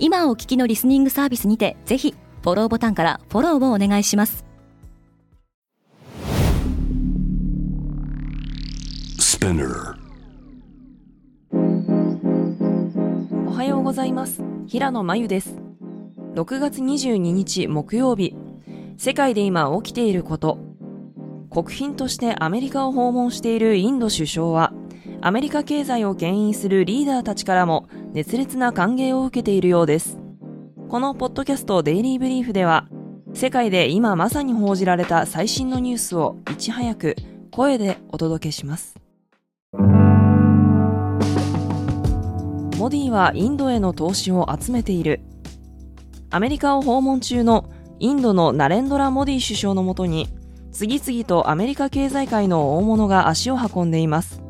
今お聞きのリスニングサービスにてぜひフォローボタンからフォローをお願いします。おはようございます。平野真由です。6月22日木曜日。世界で今起きていること。国賓としてアメリカを訪問しているインド首相はアメリカ経済を牽引するリーダーたちからも熱烈な歓迎を受けているようです。このポッドキャストデイリーブリーフでは、世界で今まさに報じられた最新のニュースをいち早く声でお届けします。モディはインドへの投資を集めている。アメリカを訪問中のインドのナレンドラ・モディ首相のもとに、次々とアメリカ経済界の大物が足を運んでいます。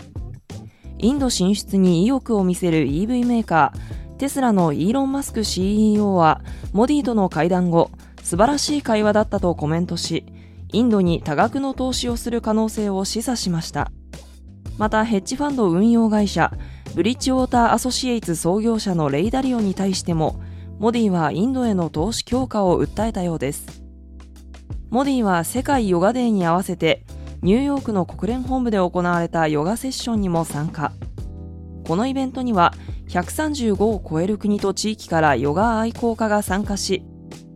インド進出に意欲を見せる EV メーカー、テスラのイーロン・マスク CEO は、モディとの会談後、素晴らしい会話だったとコメントし、インドに多額の投資をする可能性を示唆しました。また、ヘッジファンド運用会社、ブリッジウォーターアソシエイツ創業者のレイダリオに対しても、モディはインドへの投資強化を訴えたようです。モディは世界ヨガデーに合わせてニューヨークの国連本部で行われたヨガセッションにも参加。このイベントには135を超える国と地域からヨガ愛好家が参加し、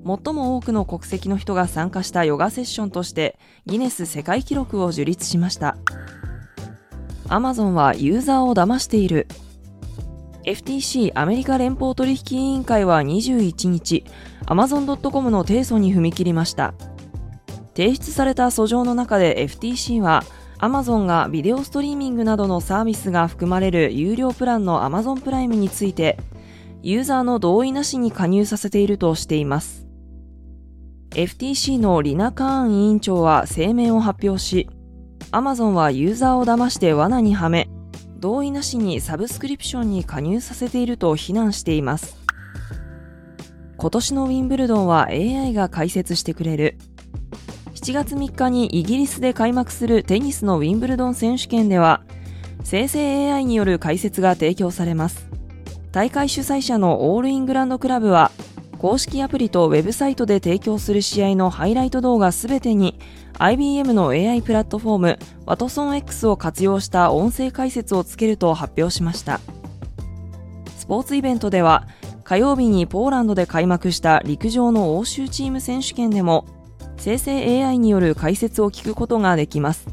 最も多くの国籍の人が参加したヨガセッションとしてギネス世界記録を樹立しました。アマゾンはユーザーを騙している。FTC アメリカ連邦取引委員会は21日、Amazon.com の提訴に踏み切りました。提出された訴状の中で FTC は Amazon がビデオストリーミングなどのサービスが含まれる有料プランの Amazon プライムについてユーザーの同意なしに加入させているとしています。FTC のリナ・カーン委員長は声明を発表し Amazon はユーザーを騙して罠にはめ同意なしにサブスクリプションに加入させていると非難しています。今年のウィンブルドンは AI が解説してくれる。7月3日にイギリスで開幕するテニスのウィンブルドン選手権では、生成 AI による解説が提供されます。大会主催者のオールイングランドクラブは、公式アプリとウェブサイトで提供する試合のハイライト動画すべてに IBM の AI プラットフォームワトソン X を活用した音声解説をつけると発表しました。スポーツイベントでは火曜日にポーランドで開幕した陸上の欧州チーム選手権でも生成 AI による解説を聞くことができます。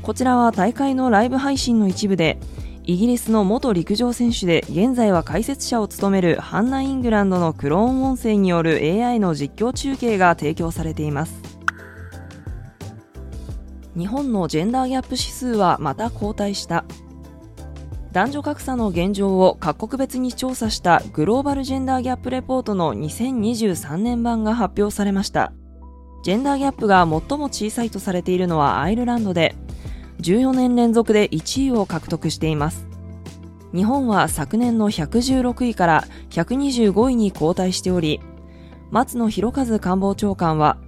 こちらは大会のライブ配信の一部で、イギリスの元陸上選手で現在は解説者を務めるハンナ・イングランドのクローン音声による AI の実況中継が提供されています。日本のジェンダーギャップ指数はまた後退した。男女格差の現状を各国別に調査したグローバルジェンダーギャップレポートの2023年版が発表されました。ジェンダーギャップが最も小さいとされているのはアイルランドで、14年連続で1位を獲得しています。日本は昨年の116位から125位に後退しており、松野博一官房長官は、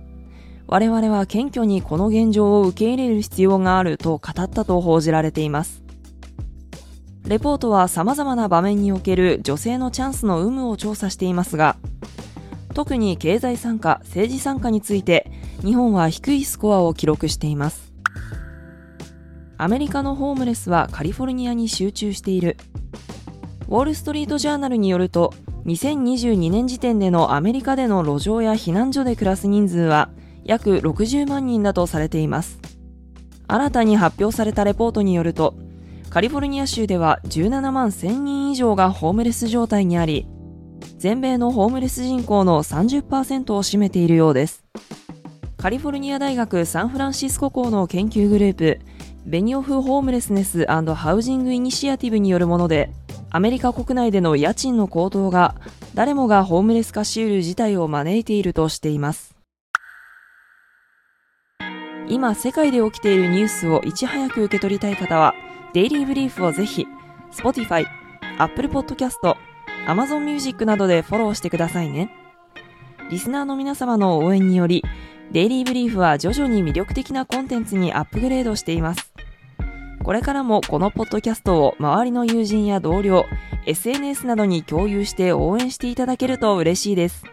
我々は謙虚にこの現状を受け入れる必要があると語ったと報じられています。レポートは様々な場面における女性のチャンスの有無を調査していますが、特に経済参加、政治参加について日本は低いスコアを記録しています。アメリカのホームレスはカリフォルニアに集中している。ウォール・ストリート・ジャーナルによると、2022年時点でのアメリカでの路上や避難所で暮らす人数は約60万人だとされています。新たに発表されたレポートによると、カリフォルニア州では17万1000人以上がホームレス状態にあり、全米のホームレス人口の30%を占めているようです。カリフォルニア大学サンフランシスコ校の研究グループ、ベニオフ・ホームレスネスハウジング・イニシアティブによるもので、アメリカ国内での家賃の高騰が誰もがホームレス化しうる事態を招いているとしています今世界で起きているニュースをいち早く受け取りたい方はデイリーブリーフをぜひ Spotify、Apple Podcast、Amazon Music などでフォローしてくださいねリスナーの皆様の応援によりデイリーブリーフは徐々に魅力的なコンテンツにアップグレードしていますこれからもこのポッドキャストを周りの友人や同僚、SNS などに共有して応援していただけると嬉しいです。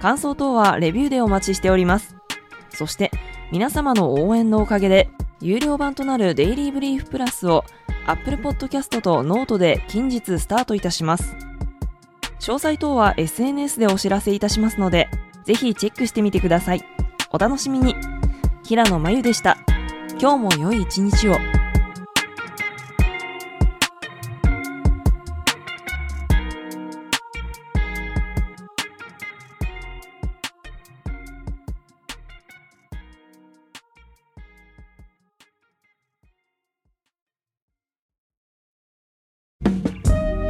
感想等はレビューでお待ちしております。そして皆様の応援のおかげで有料版となるデイリーブリーフプラスを Apple Podcast とノートで近日スタートいたします。詳細等は SNS でお知らせいたしますので、ぜひチェックしてみてください。お楽しみに。平野真由でした。今日も良い一日を。